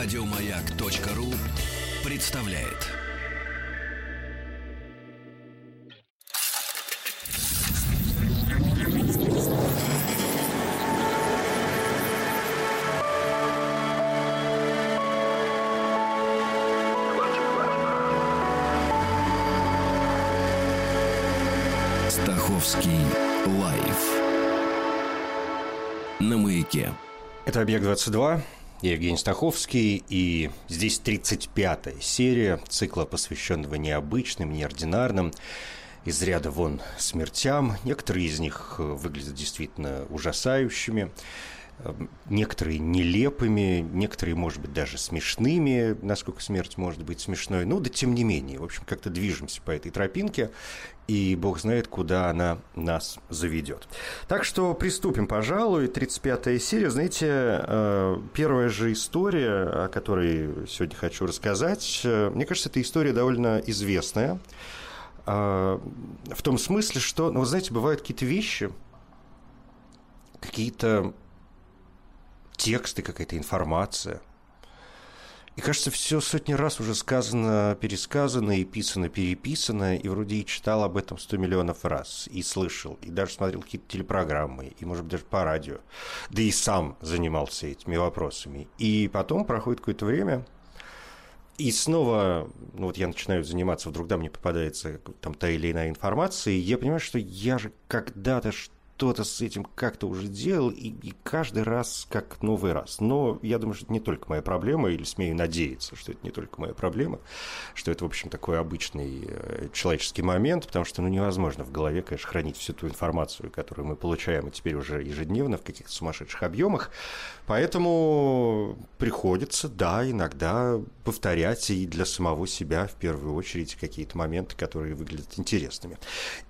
Радиомаяк.ру представляет. Стаховский лайф на маяке. Это «Объект-22», я Евгений Стаховский, и здесь 35-я серия цикла, посвященного необычным, неординарным, из ряда вон смертям. Некоторые из них э, выглядят действительно ужасающими, некоторые нелепыми, некоторые, может быть, даже смешными, насколько смерть может быть смешной. Ну, да тем не менее, в общем, как-то движемся по этой тропинке и бог знает, куда она нас заведет. Так что приступим, пожалуй. 35-я серия. Знаете, э, первая же история, о которой сегодня хочу рассказать, э, мне кажется, эта история довольно известная. Э, в том смысле, что, ну, вы знаете, бывают какие-то вещи, какие-то тексты, какая-то информация, и кажется, все сотни раз уже сказано, пересказано и писано, переписано, и вроде и читал об этом сто миллионов раз, и слышал, и даже смотрел какие-то телепрограммы, и, может быть, даже по радио, да и сам занимался этими вопросами. И потом проходит какое-то время, и снова, ну вот я начинаю заниматься, вдруг да, мне попадается там та или иная информация, и я понимаю, что я же когда-то что-то с этим как-то уже делал, и, и каждый раз как новый раз. Но я думаю, что это не только моя проблема, или смею надеяться, что это не только моя проблема, что это, в общем, такой обычный э, человеческий момент, потому что, ну, невозможно в голове, конечно, хранить всю ту информацию, которую мы получаем, и теперь уже ежедневно в каких-то сумасшедших объемах. Поэтому приходится, да, иногда повторять и для самого себя в первую очередь какие-то моменты, которые выглядят интересными.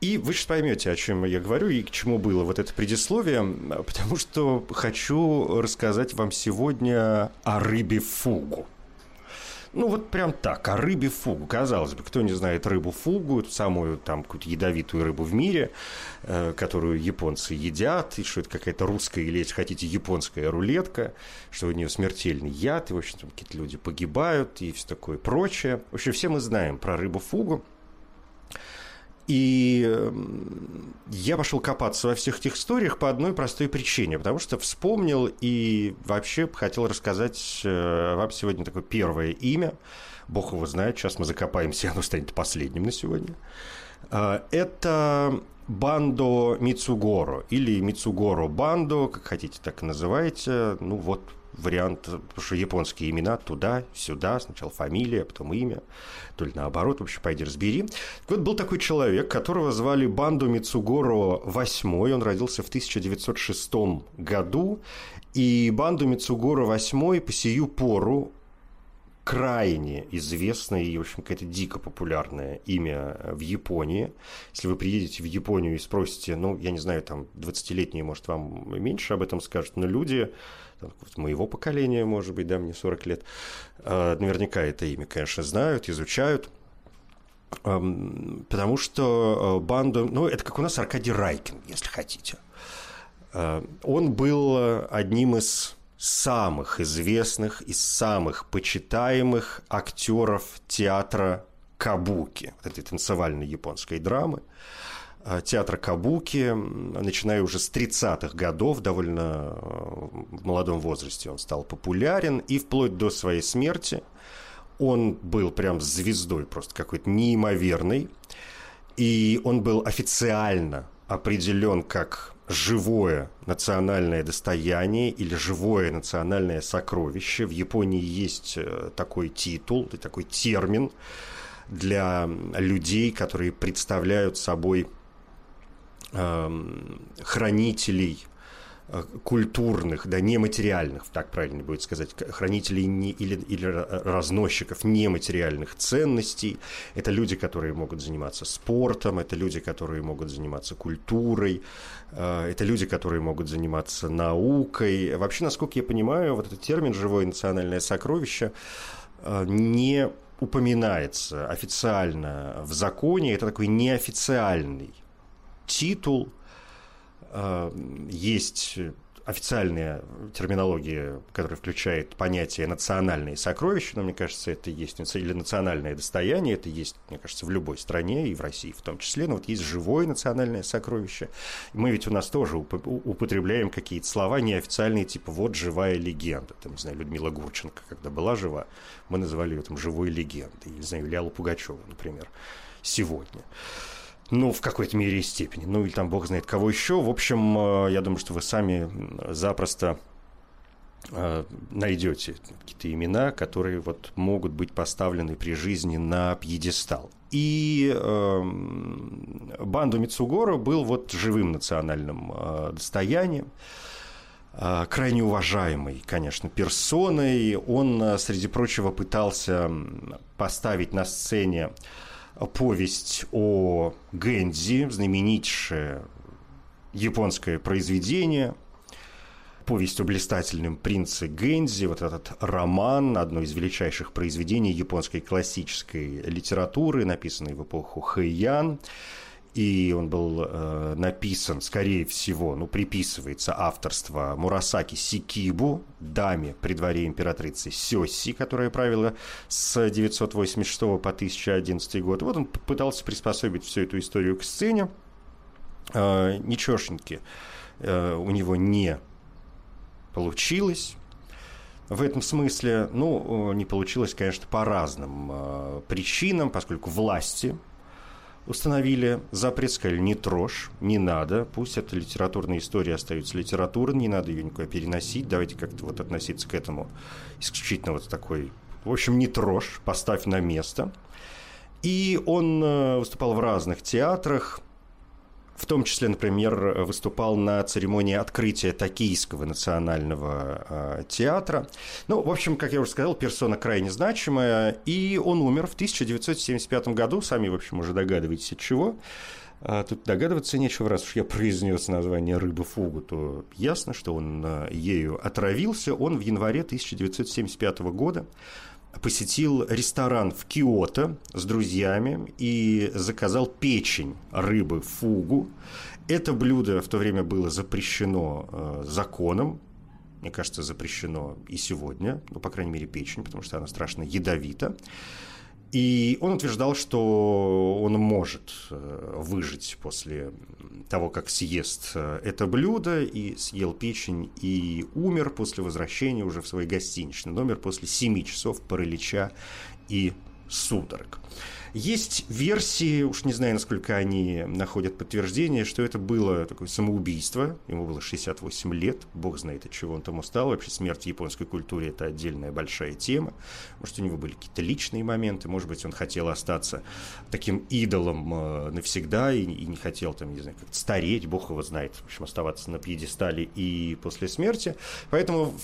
И вы сейчас поймете, о чем я говорю и к чему было было вот это предисловие, потому что хочу рассказать вам сегодня о рыбе фугу. Ну, вот прям так, о рыбе фугу. Казалось бы, кто не знает рыбу фугу, самую там какую-то ядовитую рыбу в мире, э, которую японцы едят, и что это какая-то русская или, если хотите, японская рулетка, что у нее смертельный яд, и, в общем, там какие-то люди погибают, и все такое прочее. В общем, все мы знаем про рыбу фугу. И эм, я пошел копаться во всех этих историях по одной простой причине, потому что вспомнил и вообще хотел рассказать э, вам сегодня такое первое имя. Бог его знает, сейчас мы закопаемся, оно станет последним на сегодня. Э, это Бандо Мицугоро или Мицугоро Бандо, как хотите, так и называйте. Ну вот вариант, потому что японские имена туда-сюда, сначала фамилия, потом имя, то ли наоборот, вообще пойди разбери. Так вот, был такой человек, которого звали Банду Мицугоро VIII, он родился в 1906 году, и Банду Мицугоро VIII по сию пору крайне известное и, в общем, какое-то дико популярное имя в Японии. Если вы приедете в Японию и спросите, ну, я не знаю, там, 20-летние, может, вам меньше об этом скажут, но люди там, моего поколения, может быть, да, мне 40 лет, а, наверняка это имя, конечно, знают, изучают. Потому что а, банду, ну, это как у нас Аркадий Райкин, если хотите. Он был одним из самых известных и самых почитаемых актеров театра Кабуки, вот этой танцевальной японской драмы. Э, театра Кабуки, начиная уже с 30-х годов, довольно э, в молодом возрасте он стал популярен, и вплоть до своей смерти он был прям звездой просто какой-то неимоверной, и он был официально определен как живое национальное достояние или живое национальное сокровище. В Японии есть э, такой титул, такой термин для людей, которые представляют собой Эм, хранителей культурных, да, нематериальных, так правильно будет сказать, хранителей не, или, или разносчиков нематериальных ценностей. Это люди, которые могут заниматься спортом, это люди, которые могут заниматься культурой, э, это люди, которые могут заниматься наукой. Вообще, насколько я понимаю, вот этот термин «живое национальное сокровище» э, не упоминается официально в законе, это такой неофициальный титул, э, есть официальная терминология, которая включает понятие национальные сокровища, но мне кажется, это есть или национальное достояние, это есть, мне кажется, в любой стране, и в России в том числе, но вот есть живое национальное сокровище. Мы ведь у нас тоже употребляем какие-то слова неофициальные, типа вот живая легенда. Там, не знаю, Людмила Гурченко, когда была жива, мы называли ее там живой легендой. Не знаю, Ляла Пугачева, например, сегодня. Ну, в какой-то мере и степени. Ну, или там бог знает кого еще. В общем, э, я думаю, что вы сами запросто э, найдете какие-то имена, которые вот могут быть поставлены при жизни на пьедестал. И э, банду Мицугора был вот живым национальным э, достоянием, э, крайне уважаемой, конечно, персоной. Он, среди прочего, пытался поставить на сцене повесть о Гэнзи, знаменитейшее японское произведение, повесть о блистательном принце Гэнзи, вот этот роман, одно из величайших произведений японской классической литературы, написанный в эпоху Хэйян и он был э, написан, скорее всего, ну, приписывается авторство Мурасаки Сикибу, даме при дворе императрицы Сёси, которая правила с 986 по 1011 год. Вот он пытался приспособить всю эту историю к сцене. Э, ничешеньки э, у него не получилось. В этом смысле, ну, не получилось, конечно, по разным э, причинам, поскольку власти установили запрет, сказали, не трожь, не надо, пусть эта литературная история остается литературой, не надо ее никуда переносить, давайте как-то вот относиться к этому исключительно вот такой, в общем, не трожь, поставь на место. И он э, выступал в разных театрах, в том числе, например, выступал на церемонии открытия Токийского национального э, театра. Ну, в общем, как я уже сказал, персона крайне значимая, и он умер в 1975 году, сами, в общем, уже догадываетесь от чего. А тут догадываться нечего, раз уж я произнес название рыбы фугу, то ясно, что он э, ею отравился. Он в январе 1975 года посетил ресторан в Киото с друзьями и заказал печень рыбы фугу. Это блюдо в то время было запрещено э, законом, мне кажется, запрещено и сегодня, ну, по крайней мере, печень, потому что она страшно ядовита. И он утверждал, что он может э, выжить после того, как съест э, это блюдо, и съел печень, и умер после возвращения уже в свой гостиничный номер после 7 часов паралича и судорог. Есть версии, уж не знаю, насколько они находят подтверждение, что это было такое самоубийство. Ему было 68 лет, бог знает, от чего он там устал. Вообще смерть в японской культуре – это отдельная большая тема. Может, у него были какие-то личные моменты, может быть, он хотел остаться таким идолом э, навсегда и, и не хотел там, не знаю, как-то стареть, бог его знает, в общем, оставаться на пьедестале и после смерти. Поэтому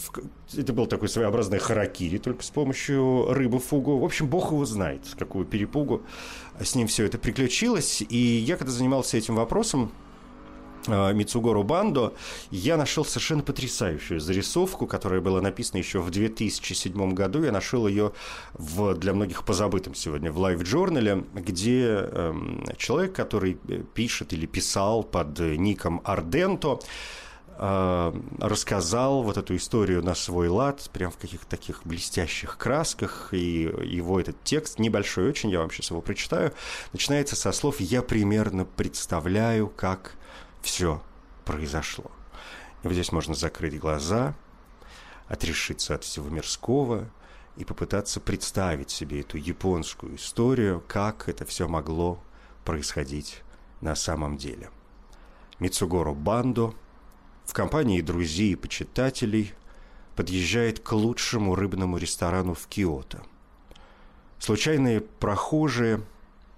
это был такой своеобразный харакири, только с помощью рыбы фугу. В общем, бог его знает, какого перепугу Богу, с ним все это приключилось. И я, когда занимался этим вопросом, э, Мицугору Бандо, я нашел совершенно потрясающую зарисовку, которая была написана еще в 2007 году. Я нашел ее в, для многих позабытым сегодня в лайв-журнале, где э, человек, который э, пишет или писал под ником Арденто, рассказал вот эту историю на свой лад, прям в каких-то таких блестящих красках, и его этот текст, небольшой очень, я вам сейчас его прочитаю, начинается со слов «Я примерно представляю, как все произошло». И вот здесь можно закрыть глаза, отрешиться от всего мирского и попытаться представить себе эту японскую историю, как это все могло происходить на самом деле. Мицугору Бандо – в компании друзей и почитателей подъезжает к лучшему рыбному ресторану в Киото. Случайные прохожие,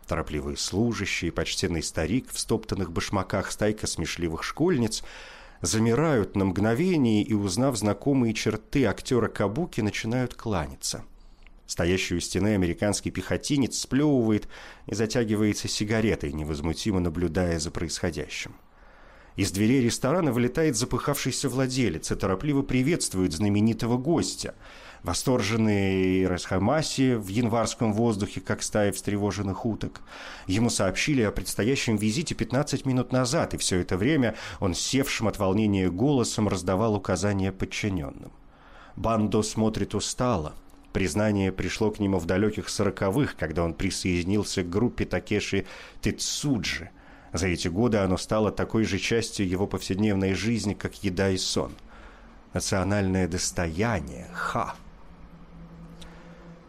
торопливые служащие, почтенный старик в стоптанных башмаках, стайка смешливых школьниц замирают на мгновение и, узнав знакомые черты актера Кабуки, начинают кланяться. Стоящий у стены американский пехотинец сплевывает и затягивается сигаретой, невозмутимо наблюдая за происходящим. Из дверей ресторана вылетает запыхавшийся владелец и торопливо приветствует знаменитого гостя. Восторженный Расхамаси в январском воздухе, как стая встревоженных уток. Ему сообщили о предстоящем визите 15 минут назад, и все это время он севшим от волнения голосом раздавал указания подчиненным. Бандо смотрит устало. Признание пришло к нему в далеких сороковых, когда он присоединился к группе Такеши Тицуджи. За эти годы оно стало такой же частью его повседневной жизни, как еда и сон. Национальное достояние – ха.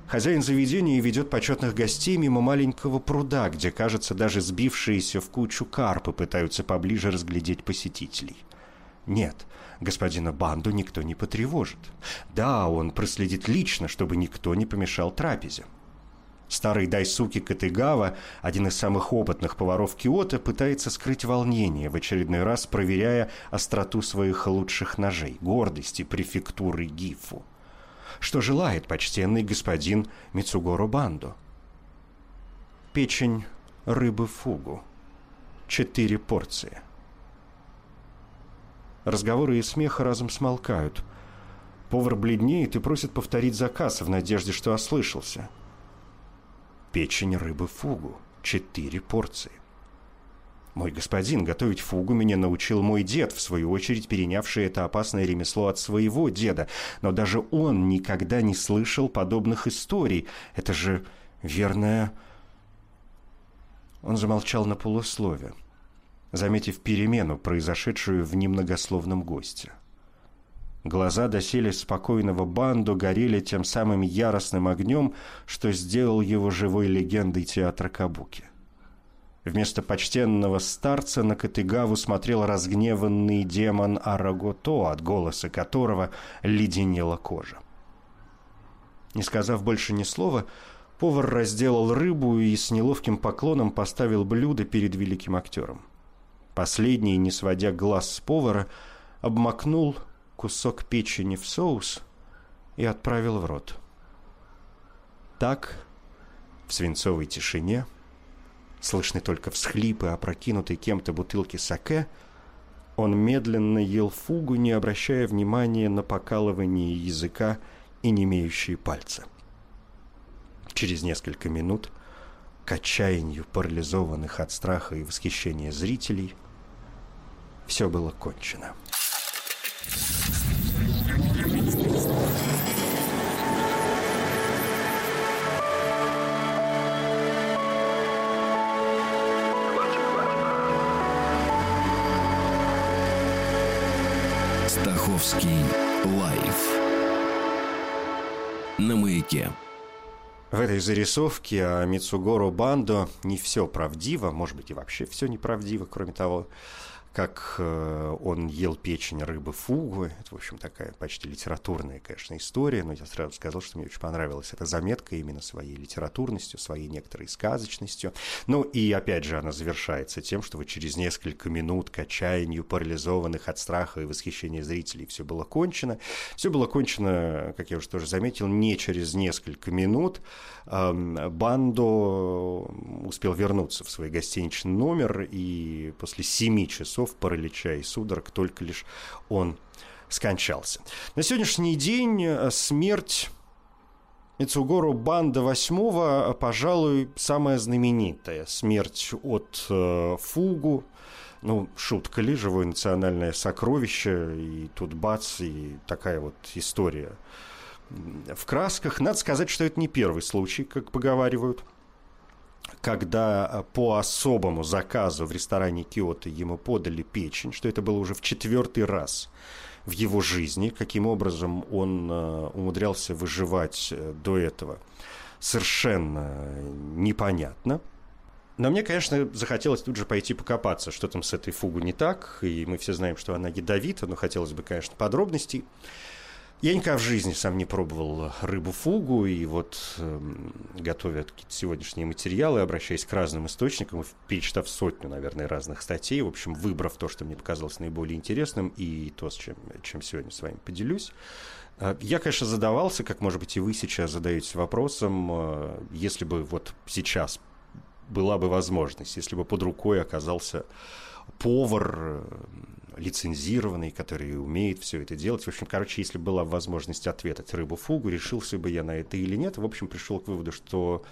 Хозяин заведения ведет почетных гостей мимо маленького пруда, где, кажется, даже сбившиеся в кучу карпы пытаются поближе разглядеть посетителей. Нет, господина Банду никто не потревожит. Да, он проследит лично, чтобы никто не помешал трапезе. Старый Дайсуки Катыгава, один из самых опытных поваров Киота, пытается скрыть волнение, в очередной раз проверяя остроту своих лучших ножей, гордости префектуры Гифу. Что желает почтенный господин Мицугоро Бандо? Печень рыбы фугу. Четыре порции. Разговоры и смех разом смолкают. Повар бледнеет и просит повторить заказ в надежде, что ослышался – печень рыбы фугу, четыре порции. Мой господин, готовить фугу меня научил мой дед, в свою очередь перенявший это опасное ремесло от своего деда. Но даже он никогда не слышал подобных историй. Это же верная... Он замолчал на полуслове, заметив перемену, произошедшую в немногословном госте. Глаза доселе спокойного банду горели тем самым яростным огнем, что сделал его живой легендой театра Кабуки. Вместо почтенного старца на Катыгаву смотрел разгневанный демон Арагото, от голоса которого леденела кожа. Не сказав больше ни слова, повар разделал рыбу и с неловким поклоном поставил блюдо перед великим актером. Последний, не сводя глаз с повара, обмакнул кусок печени в соус и отправил в рот. Так, в свинцовой тишине, слышны только всхлипы опрокинутой кем-то бутылки саке, он медленно ел фугу, не обращая внимания на покалывание языка и немеющие пальцы. Через несколько минут, к отчаянию парализованных от страха и восхищения зрителей, все было кончено. Стаховский лайф на маяке. В этой зарисовке о Мицугору Бандо не все правдиво, может быть и вообще все неправдиво, кроме того, как э, он ел печень рыбы фугу. Это, в общем, такая почти литературная, конечно, история, но я сразу сказал, что мне очень понравилась эта заметка именно своей литературностью, своей некоторой сказочностью. Ну и, опять же, она завершается тем, что вот через несколько минут к отчаянию парализованных от страха и восхищения зрителей все было кончено. Все было кончено, как я уже тоже заметил, не через несколько минут. Бандо успел вернуться в свой гостиничный номер, и после семи часов часов паралича и судорог, только лишь он скончался. На сегодняшний день э, смерть Мицугору Банда восьмого, пожалуй, самая знаменитая. Смерть от э, Фугу, ну, шутка ли, живое национальное сокровище, и тут бац, и такая вот история в красках. Надо сказать, что это не первый случай, как поговаривают – когда э, по особому заказу в ресторане Киото ему подали печень, что это было уже в четвертый раз в его жизни, каким образом он э, умудрялся выживать э, до этого, совершенно непонятно. Но мне, конечно, захотелось тут же пойти покопаться, что там с этой фугу не так, и мы все знаем, что она ядовита, но хотелось бы, конечно, подробностей. Я никогда в жизни сам не пробовал рыбу фугу, и вот э, готовя какие-то сегодняшние материалы, обращаясь к разным источникам, перечитав сотню, наверное, разных статей, в общем, выбрав то, что мне показалось наиболее интересным, и то, с чем, чем сегодня с вами поделюсь, э, я, конечно, задавался, как, может быть, и вы сейчас задаетесь вопросом, э, если бы вот сейчас была бы возможность, если бы под рукой оказался повар, лицензированный, который умеет все это делать. В общем, короче, если была возможность ответить рыбу фугу, решился бы я на это или нет. В общем, пришел к выводу, что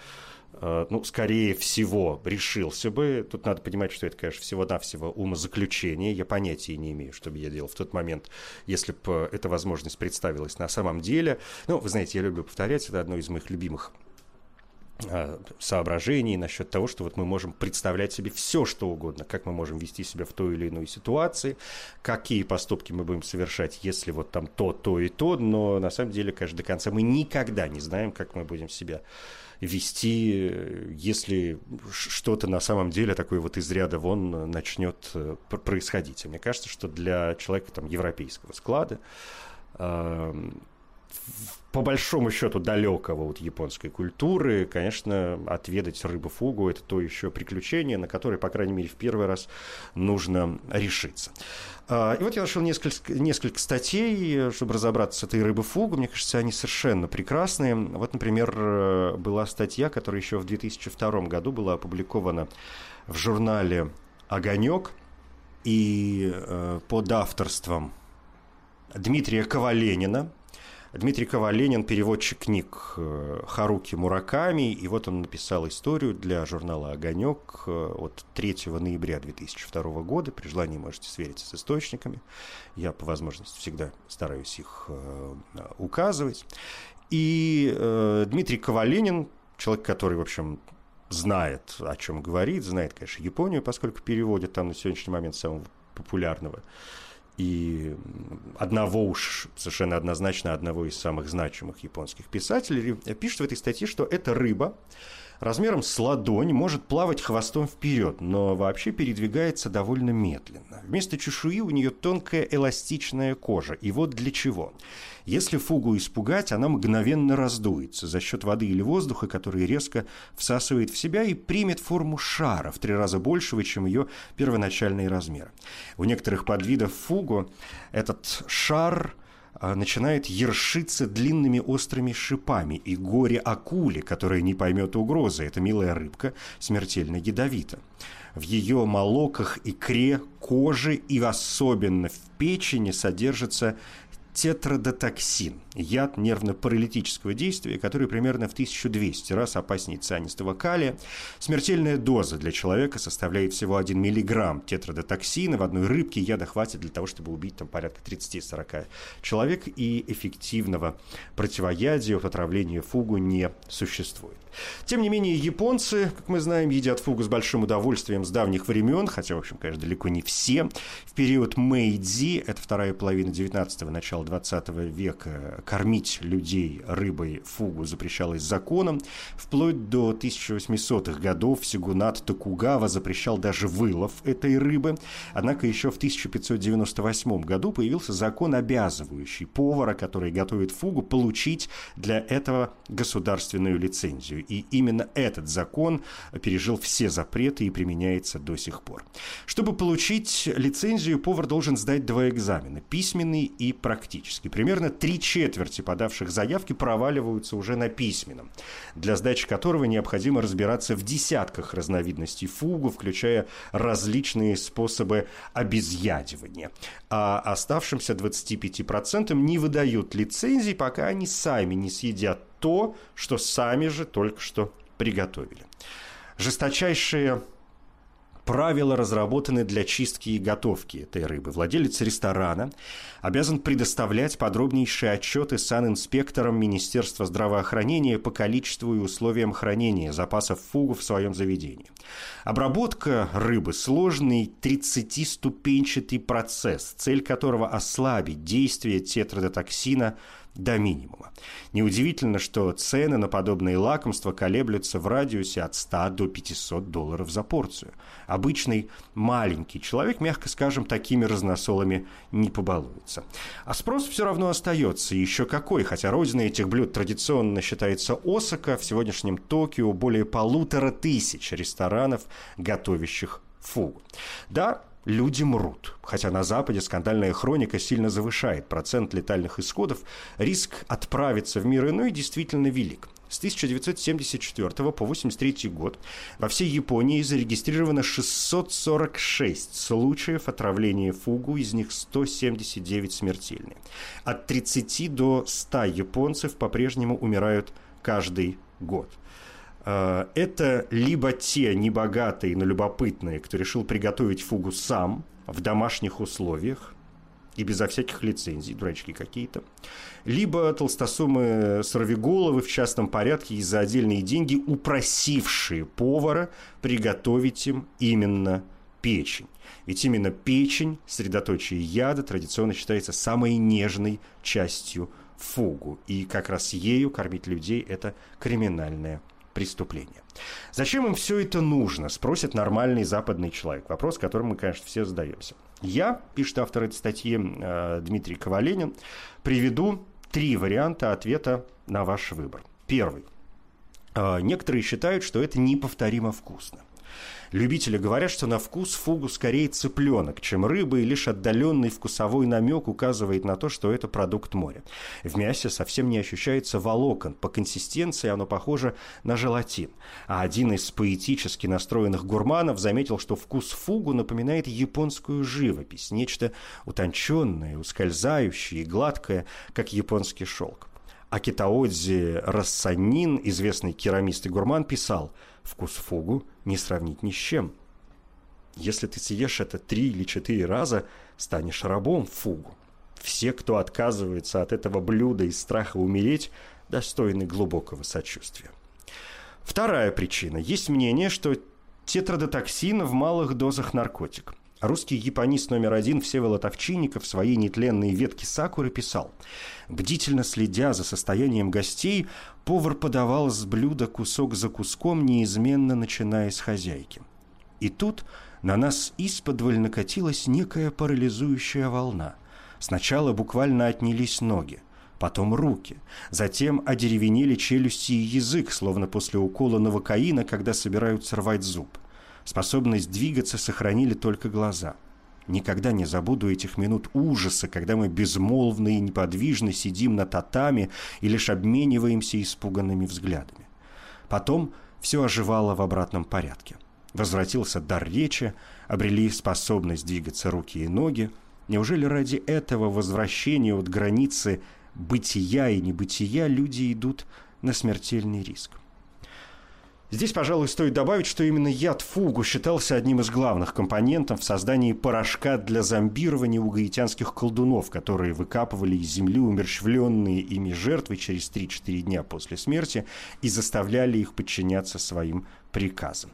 Э, ну, скорее всего, решился бы. Тут надо понимать, что это, конечно, всего-навсего умозаключение. Я понятия не имею, что бы я делал в тот момент, если бы эта возможность представилась на самом деле. Ну, вы знаете, я люблю повторять, это одно из моих любимых э, соображений насчет того, что вот мы можем представлять себе все, что угодно, как мы можем вести себя в той или иной ситуации, какие поступки мы будем совершать, если вот там то, то и то, но на самом деле, конечно, до конца мы никогда не знаем, как мы будем себя вести, если что-то на самом деле такое вот из ряда вон начнет э, происходить. И мне кажется, что для человека там европейского склада по большому счету далекого от японской культуры, конечно, отведать рыбу фугу – это то еще приключение, на которое, по крайней мере, в первый раз нужно решиться. А, и вот я нашел несколько, несколько статей, чтобы разобраться с этой рыбой фугу. Мне кажется, они совершенно прекрасные. Вот, например, была статья, которая еще в 2002 году была опубликована в журнале «Огонек» и э, под авторством Дмитрия Коваленина – Дмитрий Коваленин, переводчик книг э, Харуки Мураками, и вот он написал историю для журнала «Огонек» э, от 3 ноября 2002 года. При желании можете свериться с источниками. Я по возможности всегда стараюсь их э, указывать. И Дмитрий Коваленин, человек, который, в общем, знает, о чем говорит, знает, конечно, Японию, поскольку переводит там на сегодняшний момент самого популярного и одного уж совершенно однозначно одного из самых значимых японских писателей пишет в этой статье, что эта рыба размером с ладонь может плавать хвостом вперед, но вообще передвигается довольно медленно. Вместо чешуи у нее тонкая эластичная кожа. И вот для чего. Если фугу испугать, она мгновенно раздуется за счет воды или воздуха, который резко всасывает в себя и примет форму шара в три раза большего, чем ее первоначальный размер. У некоторых подвидов фугу этот шар а, начинает ершиться длинными острыми шипами, и горе акуле, которая не поймет угрозы. Эта милая рыбка смертельно ядовита. В ее молоках, икре, коже и особенно в печени содержится тетрадотоксин, яд нервно-паралитического действия, который примерно в 1200 раз опаснее цианистого калия. Смертельная доза для человека составляет всего 1 миллиграмм тетрадотоксина. В одной рыбке яда хватит для того, чтобы убить там порядка 30-40 человек, и эффективного противоядия от отравления фугу не существует. Тем не менее, японцы, как мы знаем, едят фугу с большим удовольствием с давних времен, хотя, в общем, конечно, далеко не все. В период Мэйдзи, это вторая половина 19-го, начало 20 века, кормить людей рыбой фугу запрещалось законом. Вплоть до 1800-х годов Сигунат Токугава запрещал даже вылов этой рыбы. Однако еще в 1598 году появился закон, обязывающий повара, который готовит фугу, получить для этого государственную лицензию и именно этот закон пережил все запреты и применяется до сих пор. Чтобы получить лицензию, повар должен сдать два экзамена – письменный и практический. Примерно три четверти подавших заявки проваливаются уже на письменном, для сдачи которого необходимо разбираться в десятках разновидностей фугу, включая различные способы обезъядивания. А оставшимся 25% не выдают лицензии, пока они сами не съедят то, что сами же только что приготовили. Жесточайшие правила разработаны для чистки и готовки этой рыбы. Владелец ресторана обязан предоставлять подробнейшие отчеты санинспекторам Министерства здравоохранения по количеству и условиям хранения запасов фугу в своем заведении. Обработка рыбы – сложный 30-ступенчатый процесс, цель которого ослабить действие тетрадотоксина – до минимума. Неудивительно, что цены на подобные лакомства колеблются в радиусе от 100 до 500 долларов за порцию. Обычный маленький человек, мягко скажем, такими разносолами не побалуется. А спрос все равно остается, еще какой, хотя родина этих блюд традиционно считается Осака, в сегодняшнем Токио более полутора тысяч ресторанов, готовящих фугу. Да, люди мрут. Хотя на Западе скандальная хроника сильно завышает процент летальных исходов, риск отправиться в мир иной действительно велик. С 1974 по 1983 год во всей Японии зарегистрировано 646 случаев отравления фугу, из них 179 смертельные. От 30 до 100 японцев по-прежнему умирают каждый год. Э, это либо те небогатые, но любопытные, кто решил приготовить фугу сам в домашних условиях, и безо всяких лицензий, дурачки какие-то. Либо толстосумы сорвиголовы в частном порядке и за отдельные деньги упросившие повара приготовить им именно печень. Ведь именно печень, средоточие яда, традиционно считается самой нежной частью фугу. И как раз ею кормить людей – это криминальное преступление. Зачем им все это нужно, спросит нормальный западный человек. Вопрос, которым мы, конечно, все задаемся. Я, пишет автор этой статьи э, Дмитрий Коваленин, приведу три варианта ответа на ваш выбор. Первый. Э, некоторые считают, что это неповторимо вкусно. Любители говорят, что на вкус фугу скорее цыпленок, чем рыба, и лишь отдаленный вкусовой намек указывает на то, что это продукт моря. В мясе совсем не ощущается волокон. По консистенции оно похоже на желатин. А один из поэтически настроенных гурманов заметил, что вкус фугу напоминает японскую живопись, нечто утонченное, ускользающее и гладкое, как японский шелк. А Китаодзи Рассанин, известный керамист и гурман, писал – вкус фугу не сравнить ни с чем. Если ты съешь это три или четыре раза, станешь рабом фугу. Все, кто отказывается от этого блюда из страха умереть, достойны глубокого сочувствия. Вторая причина. Есть мнение, что тетрадотоксин в малых дозах наркотик – Русский японист номер один Всеволод Овчинников в своей нетленной ветке сакуры писал «Бдительно следя за состоянием гостей, повар подавал с блюда кусок за куском, неизменно начиная с хозяйки. И тут на нас исподволь накатилась некая парализующая волна. Сначала буквально отнялись ноги, потом руки, затем одеревенели челюсти и язык, словно после укола новокаина, когда собираются рвать зуб – Способность двигаться сохранили только глаза. Никогда не забуду этих минут ужаса, когда мы безмолвно и неподвижно сидим на татами и лишь обмениваемся испуганными взглядами. Потом все оживало в обратном порядке. Возвратился дар речи, обрели способность двигаться руки и ноги. Неужели ради этого возвращения от границы бытия и небытия люди идут на смертельный риск? Здесь, пожалуй, стоит добавить, что именно яд фугу считался одним из главных компонентов в создании порошка для зомбирования у гаитянских колдунов, которые выкапывали из земли умерщвленные ими жертвы через 3-4 дня после смерти и заставляли их подчиняться своим приказам.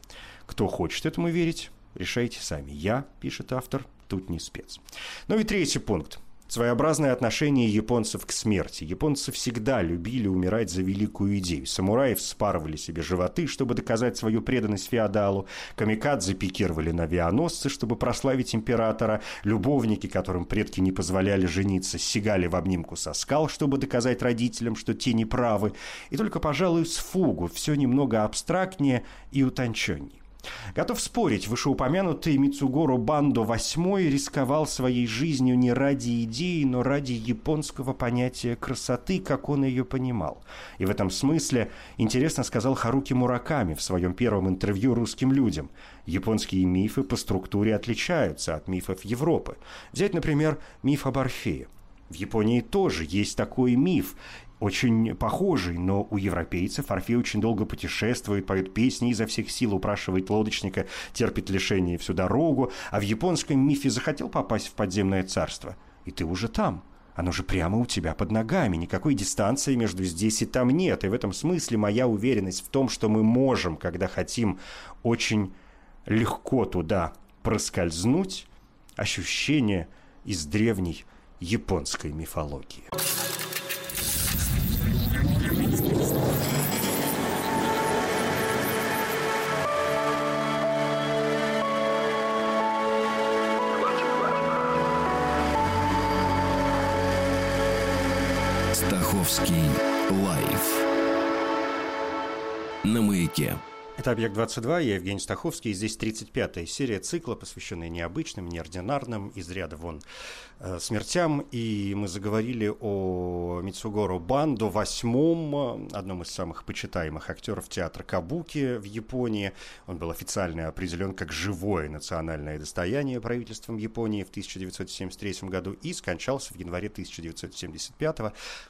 Кто хочет этому верить, решайте сами. Я, пишет автор, тут не спец. Ну и третий пункт своеобразное отношение японцев к смерти. Японцы всегда любили умирать за великую идею. Самураи вспарывали себе животы, чтобы доказать свою преданность феодалу. Камикадзе пикировали на авианосцы, чтобы прославить императора. Любовники, которым предки не позволяли жениться, сигали в обнимку со скал, чтобы доказать родителям, что те не правы. И только, пожалуй, с фугу все немного абстрактнее и утонченнее. Готов спорить, вышеупомянутый Мицугору Бандо VIII рисковал своей жизнью не ради идеи, но ради японского понятия красоты, как он ее понимал. И в этом смысле интересно сказал Харуки Мураками в своем первом интервью русским людям. Японские мифы по структуре отличаются от мифов Европы. Взять, например, миф об Орфее. В Японии тоже есть такой миф, очень похожий, но у европейцев Орфей очень долго путешествует, поет песни изо всех сил, упрашивает лодочника, терпит лишение всю дорогу, а в японском мифе захотел попасть в подземное царство, и ты уже там. Оно же прямо у тебя под ногами, никакой дистанции между здесь и там нет. И в этом смысле моя уверенность в том, что мы можем, когда хотим, очень легко туда проскользнуть, ощущение из древней японской мифологии. Стаховский лайф на маяке. Это «Объект-22», я Евгений Стаховский, и здесь 35-я серия цикла, посвященная необычным, неординарным, из ряда вон э, смертям. И мы заговорили о Мицугору Бандо, восьмом, одном из самых почитаемых актеров театра Кабуки в Японии. Он был официально определен как живое национальное достояние правительством Японии в 1973 году и скончался в январе 1975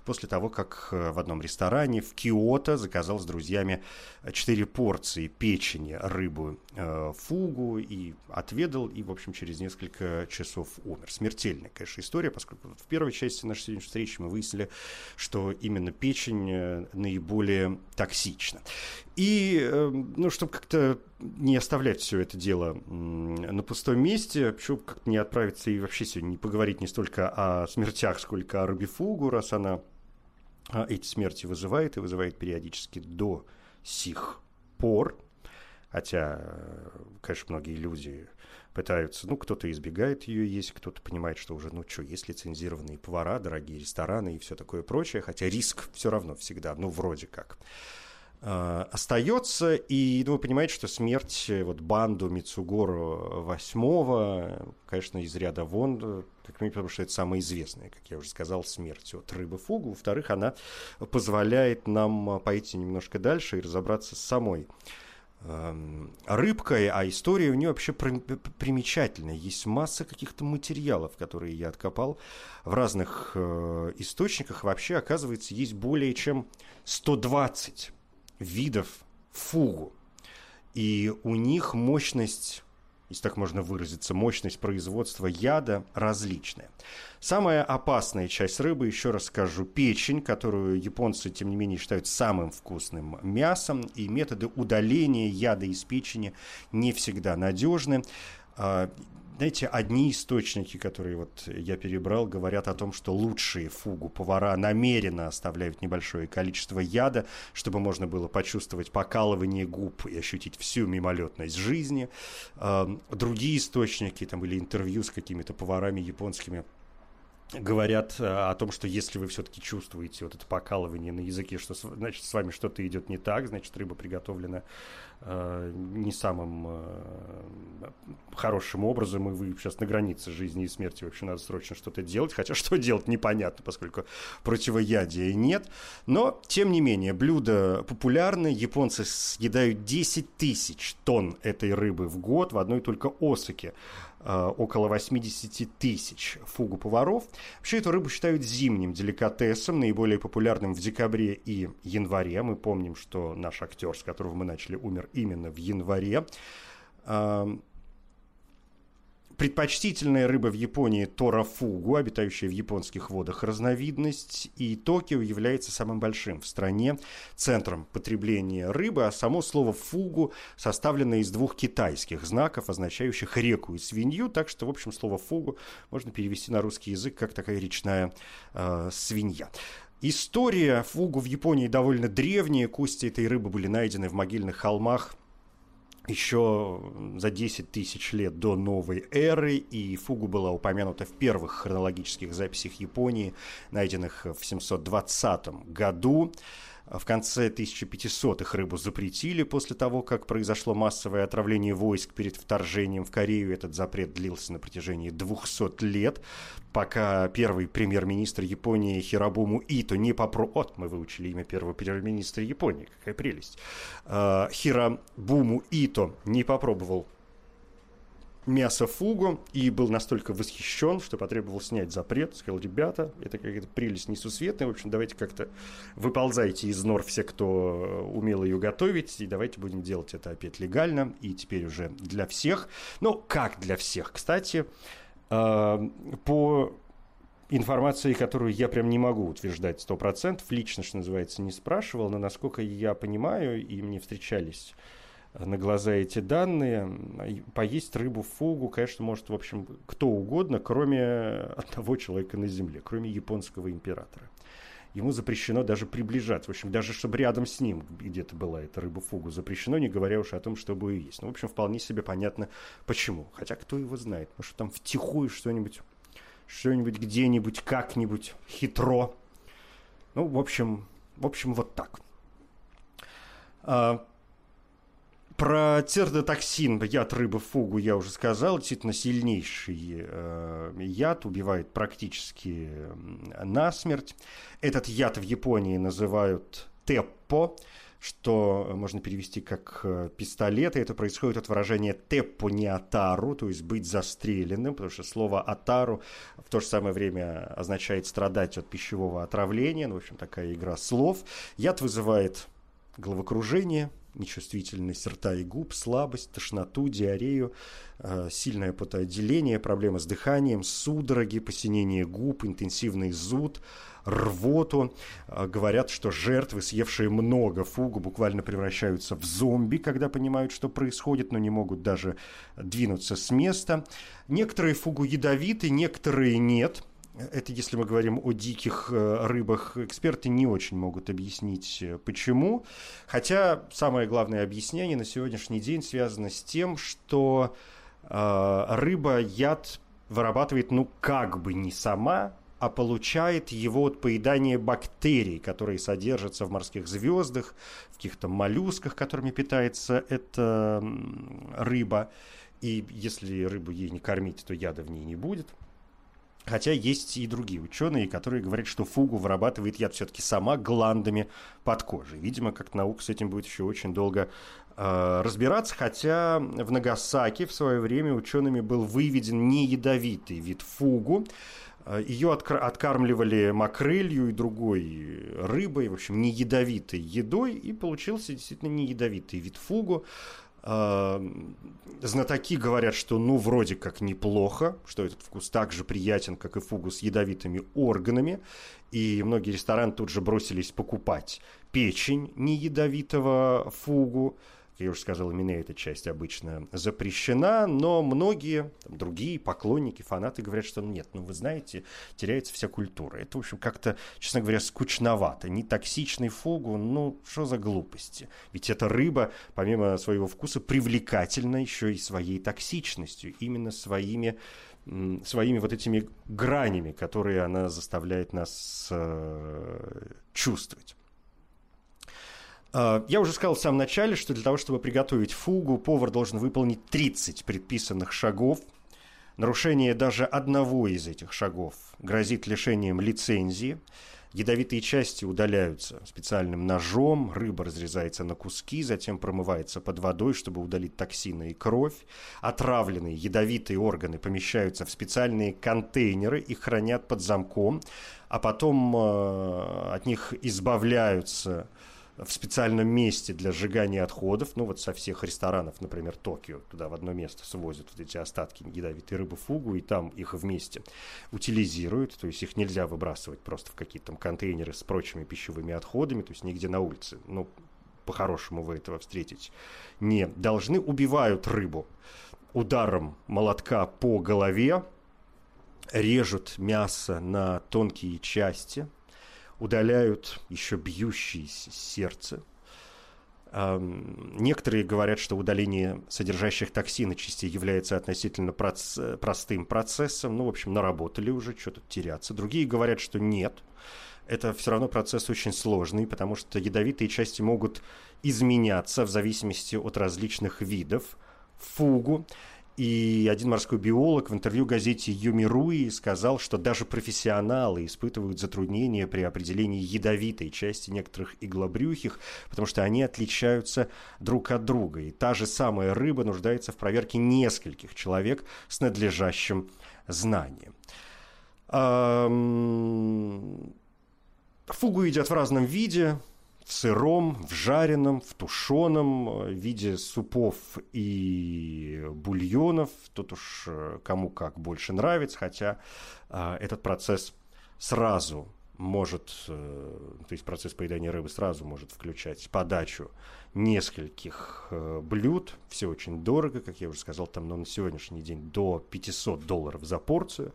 после того, как э, в одном ресторане в Киото заказал с друзьями четыре порции порции печени рыбу э, фугу и отведал, и, в общем, через несколько часов умер. Смертельная, конечно, история, поскольку в первой части нашей сегодняшней встречи мы выяснили, что именно печень э, наиболее токсична. И, э, ну, чтобы как-то не оставлять все это дело на пустом месте, почему как-то не отправиться и вообще сегодня не поговорить не столько о смертях, сколько о рыбе фугу, раз она а, эти смерти вызывает и вызывает периодически до сих пор, хотя, конечно, многие люди пытаются, ну, кто-то избегает ее есть, кто-то понимает, что уже, ну, что, есть лицензированные повара, дорогие рестораны и все такое прочее, хотя риск все равно всегда, ну, вроде как. э, остается, и ну, вы понимаете, что смерть вот банду Мицугору восьмого, конечно, из ряда вон, как минимум, потому что это самая известная, как я уже сказал, смерть от рыбы фугу. Во-вторых, она позволяет нам пойти немножко дальше и разобраться с самой эм, рыбкой, а история у нее вообще примечательная. Есть масса каких-то материалов, которые я откопал в разных э, источниках. Вообще, оказывается, есть более чем 120 видов фугу. И у них мощность если так можно выразиться, мощность производства яда различная. Самая опасная часть рыбы, еще раз скажу, печень, которую японцы, тем не менее, считают самым вкусным мясом, и методы удаления яда из печени не всегда надежны. Знаете, одни источники, которые вот я перебрал, говорят о том, что лучшие фугу повара намеренно оставляют небольшое количество яда, чтобы можно было почувствовать покалывание губ и ощутить всю мимолетность жизни. Другие источники, там были интервью с какими-то поварами японскими, говорят э, о том, что если вы все-таки чувствуете вот это покалывание на языке, что значит с вами что-то идет не так, значит рыба приготовлена не самым э, хорошим образом, и вы сейчас на границе жизни и смерти, вообще надо срочно что-то делать, хотя что делать непонятно, поскольку противоядия нет, но тем не менее блюдо популярное, японцы съедают 10 тысяч тонн этой рыбы в год в одной только Осаке. Э, около 80 тысяч фугу поваров. Вообще эту рыбу считают зимним деликатесом, наиболее популярным в декабре и январе. Мы помним, что наш актер, с которого мы начали, умер именно в январе. Предпочтительная рыба в Японии торафугу, обитающая в японских водах разновидность, и Токио является самым большим в стране центром потребления рыбы, а само слово фугу составлено из двух китайских знаков, означающих реку и свинью, так что, в общем, слово фугу можно перевести на русский язык как такая речная э, свинья. История фугу в Японии довольно древняя, кости этой рыбы были найдены в могильных холмах еще за 10 тысяч лет до новой эры, и фугу была упомянута в первых хронологических записях Японии, найденных в 720 году. В конце 1500-х рыбу запретили после того, как произошло массовое отравление войск перед вторжением в Корею. Этот запрет длился на протяжении 200 лет, пока первый премьер-министр Японии Хиробуму Ито не попробовал... Вот, мы выучили имя первого премьер-министра Японии, какая прелесть. А, Хиробуму Ито не попробовал мясо фугу и был настолько восхищен, что потребовал снять запрет. Сказал, ребята, это какая-то прелесть несусветная. В общем, давайте как-то выползайте из нор все, кто умел ее готовить, и давайте будем делать это опять легально, и теперь уже для всех. Ну, как для всех, кстати, а, по информации, которую я прям не могу утверждать 100%, лично, что называется, не спрашивал, но насколько я понимаю, и мне встречались на глаза эти данные. Поесть рыбу фугу, конечно, может, в общем, кто угодно, кроме одного человека на Земле, кроме японского императора. Ему запрещено даже приближаться. В общем, даже чтобы рядом с ним где-то была эта рыба фугу запрещено, не говоря уж о том, чтобы ее есть. Ну, в общем, вполне себе понятно, почему. Хотя кто его знает. Может, там втихую что-нибудь, что-нибудь где-нибудь, как-нибудь хитро. Ну, в общем, в общем, вот так. Про цердотоксин, яд рыбы фугу, я уже сказал. Действительно сильнейший э, яд, убивает практически насмерть. Этот яд в Японии называют теппо, что можно перевести как э, пистолет, и это происходит от выражения «теппо не атару», то есть быть застреленным, потому что слово «атару» в то же самое время означает страдать от пищевого отравления, ну, в общем, такая игра слов. Яд вызывает головокружение, нечувствительность рта и губ, слабость, тошноту, диарею, э, сильное потоотделение, проблемы с дыханием, судороги, посинение губ, интенсивный зуд, рвоту. Э, говорят, что жертвы, съевшие много фугу, буквально превращаются в зомби, когда понимают, что происходит, но не могут даже двинуться с места. Некоторые фугу ядовиты, некоторые нет – это если мы говорим о диких э, рыбах, эксперты не очень могут объяснить, э, почему. Хотя самое главное объяснение на сегодняшний день связано с тем, что э, рыба яд вырабатывает, ну, как бы не сама, а получает его от поедания бактерий, которые содержатся в морских звездах, в каких-то моллюсках, которыми питается эта рыба. И если рыбу ей не кормить, то яда в ней не будет – Хотя есть и другие ученые, которые говорят, что фугу вырабатывает яд все-таки сама гландами под кожей. Видимо, как наука с этим будет еще очень долго э, разбираться. Хотя в Нагасаки в свое время учеными был выведен не ядовитый вид фугу. Э, Ее откармливали макрелью и другой рыбой, в общем, не ядовитой едой, и получился действительно не ядовитый вид фугу. Эм, знатоки говорят, что ну вроде как неплохо, что этот вкус так же приятен, как и фугу с ядовитыми органами. И многие рестораны тут же бросились покупать печень неядовитого фугу я уже сказал, именно эта часть обычно запрещена, но многие там, другие поклонники, фанаты говорят, что нет, ну вы знаете, теряется вся культура. Это, в общем, как-то, честно говоря, скучновато. Не токсичный фугу, ну что за глупости? Ведь эта рыба, помимо своего вкуса, привлекательна еще и своей токсичностью, именно своими своими вот этими гранями, которые она заставляет нас э, чувствовать. А, я уже сказал в самом начале, что для того, чтобы приготовить фугу, повар должен выполнить 30 предписанных шагов. Нарушение даже одного из этих шагов грозит лишением лицензии. Ядовитые части удаляются специальным ножом, рыба разрезается на куски, затем промывается под водой, чтобы удалить токсины и кровь. Отравленные ядовитые органы помещаются в специальные контейнеры и хранят под замком, а потом э, от них избавляются в специальном месте для сжигания отходов. Ну, вот со всех ресторанов, например, Токио, туда в одно место свозят вот эти остатки ядовитой рыбы фугу, и там их вместе утилизируют. То есть их нельзя выбрасывать просто в какие-то там контейнеры с прочими пищевыми отходами, то есть нигде на улице. Ну, по-хорошему вы этого встретить не должны. Убивают рыбу ударом молотка по голове, режут мясо на тонкие части – удаляют еще бьющееся сердце. Некоторые говорят, что удаление содержащих токсины частей является относительно простым процессом. Ну, в общем, наработали уже, что тут теряться. Другие говорят, что нет. Это все равно процесс очень сложный, потому что ядовитые части могут изменяться в зависимости от различных видов. Фугу и один морской биолог в интервью газете Юмируи сказал, что даже профессионалы испытывают затруднения при определении ядовитой части некоторых иглобрюхих, потому что они отличаются друг от друга. И та же самая рыба нуждается в проверке нескольких человек с надлежащим знанием. Фугу едят в разном виде сыром, в жареном, в тушеном э, виде супов и бульонов. Тут уж э, кому как больше нравится, хотя э, этот процесс сразу может, то есть процесс поедания рыбы сразу может включать подачу нескольких блюд. Все очень дорого, как я уже сказал, там ну, на сегодняшний день до 500 долларов за порцию.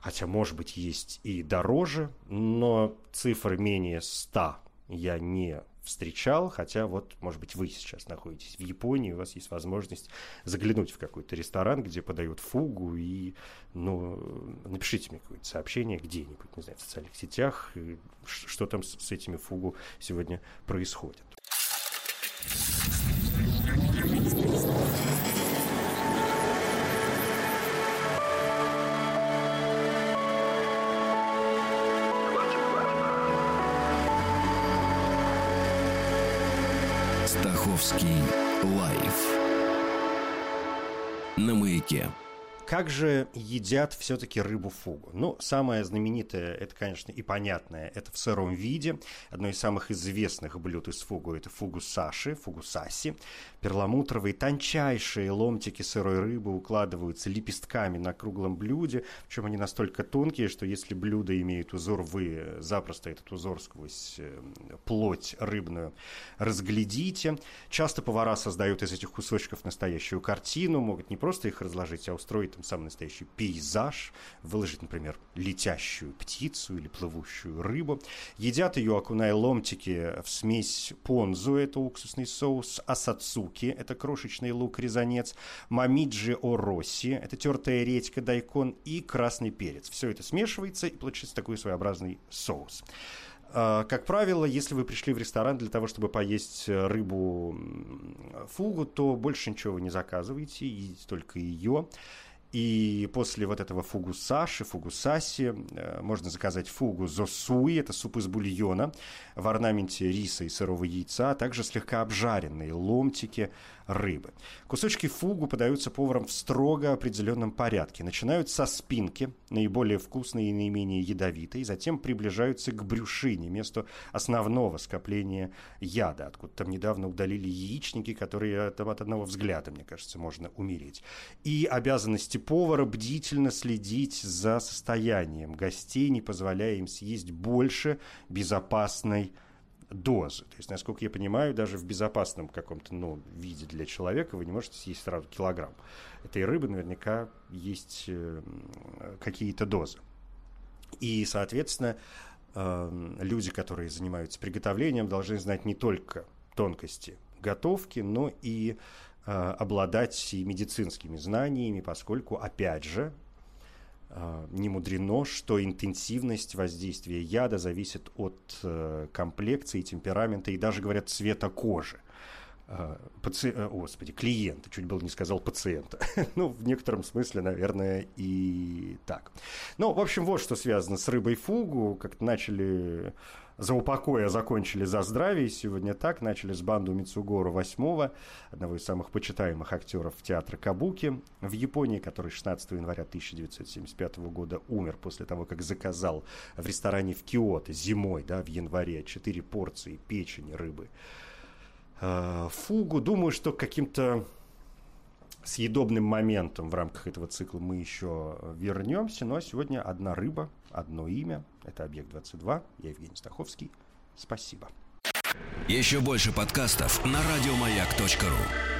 Хотя, может быть, есть и дороже, но цифры менее 100 я не встречал, хотя вот, может быть, вы сейчас находитесь в Японии, у вас есть возможность заглянуть в какой-то ресторан, где подают фугу, и, ну, напишите мне какое-то сообщение где-нибудь, не знаю, в социальных сетях, что там с, с этими фугу сегодня происходит. Стаховский лайф на маяке. Как же едят все-таки рыбу фугу? Ну, самое знаменитое, это, конечно, и понятное, это в сыром виде. Одно из самых известных блюд из фугу – это фугу саши, фугу саси. Перламутровые тончайшие ломтики сырой рыбы укладываются лепестками на круглом блюде, причем они настолько тонкие, что если блюдо имеет узор, вы запросто этот узор сквозь э, плоть рыбную разглядите. Часто повара создают из этих кусочков настоящую картину, могут не просто их разложить, а устроить там самый настоящий пейзаж, выложить, например, летящую птицу или плывущую рыбу. Едят ее, окуная ломтики в смесь понзу, это уксусный соус, асацуки, это крошечный лук-резанец, мамиджи ороси, это тертая редька, дайкон и красный перец. Все это смешивается и получается такой своеобразный соус. А, как правило, если вы пришли в ресторан для того, чтобы поесть рыбу фугу, то больше ничего вы не заказываете, едите только ее. И после вот этого фугусаши, фугусаси, э, можно заказать фугу зосуи, это суп из бульона, в орнаменте риса и сырого яйца, а также слегка обжаренные ломтики рыбы. Кусочки фугу подаются поваром в строго определенном порядке. Начинают со спинки, наиболее вкусной и наименее ядовитой, затем приближаются к брюшине, месту основного скопления яда, откуда там недавно удалили яичники, которые там от одного взгляда, мне кажется, можно умереть. И обязанности повара бдительно следить за состоянием гостей, не позволяя им съесть больше безопасной дозы. То есть, насколько я понимаю, даже в безопасном каком-то ну, виде для человека вы не можете съесть сразу килограмм. Этой рыбы наверняка есть э, какие-то дозы. И, соответственно, э, люди, которые занимаются приготовлением, должны знать не только тонкости готовки, но и обладать и медицинскими знаниями, поскольку, опять же, а, не мудрено, что интенсивность воздействия яда зависит от э, комплекции, темперамента и даже, говорят, цвета кожи. Паци... Э, господи, клиента, чуть было не сказал пациента. ну, в некотором смысле, наверное, и так. Ну, в общем, вот что связано с рыбой фугу. Как-то начали за упокой, а закончили за здравие. Сегодня так. Начали с банду Мицугору 8 одного из самых почитаемых актеров театра Кабуки в Японии, который 16 января 1975 года умер после того, как заказал в ресторане в Киото зимой, да, в январе, 4 порции печени рыбы. А, фугу, думаю, что каким-то съедобным моментом в рамках этого цикла мы еще вернемся. Но сегодня одна рыба, одно имя. Это «Объект-22». Я Евгений Стаховский. Спасибо. Еще больше подкастов на радиомаяк.ру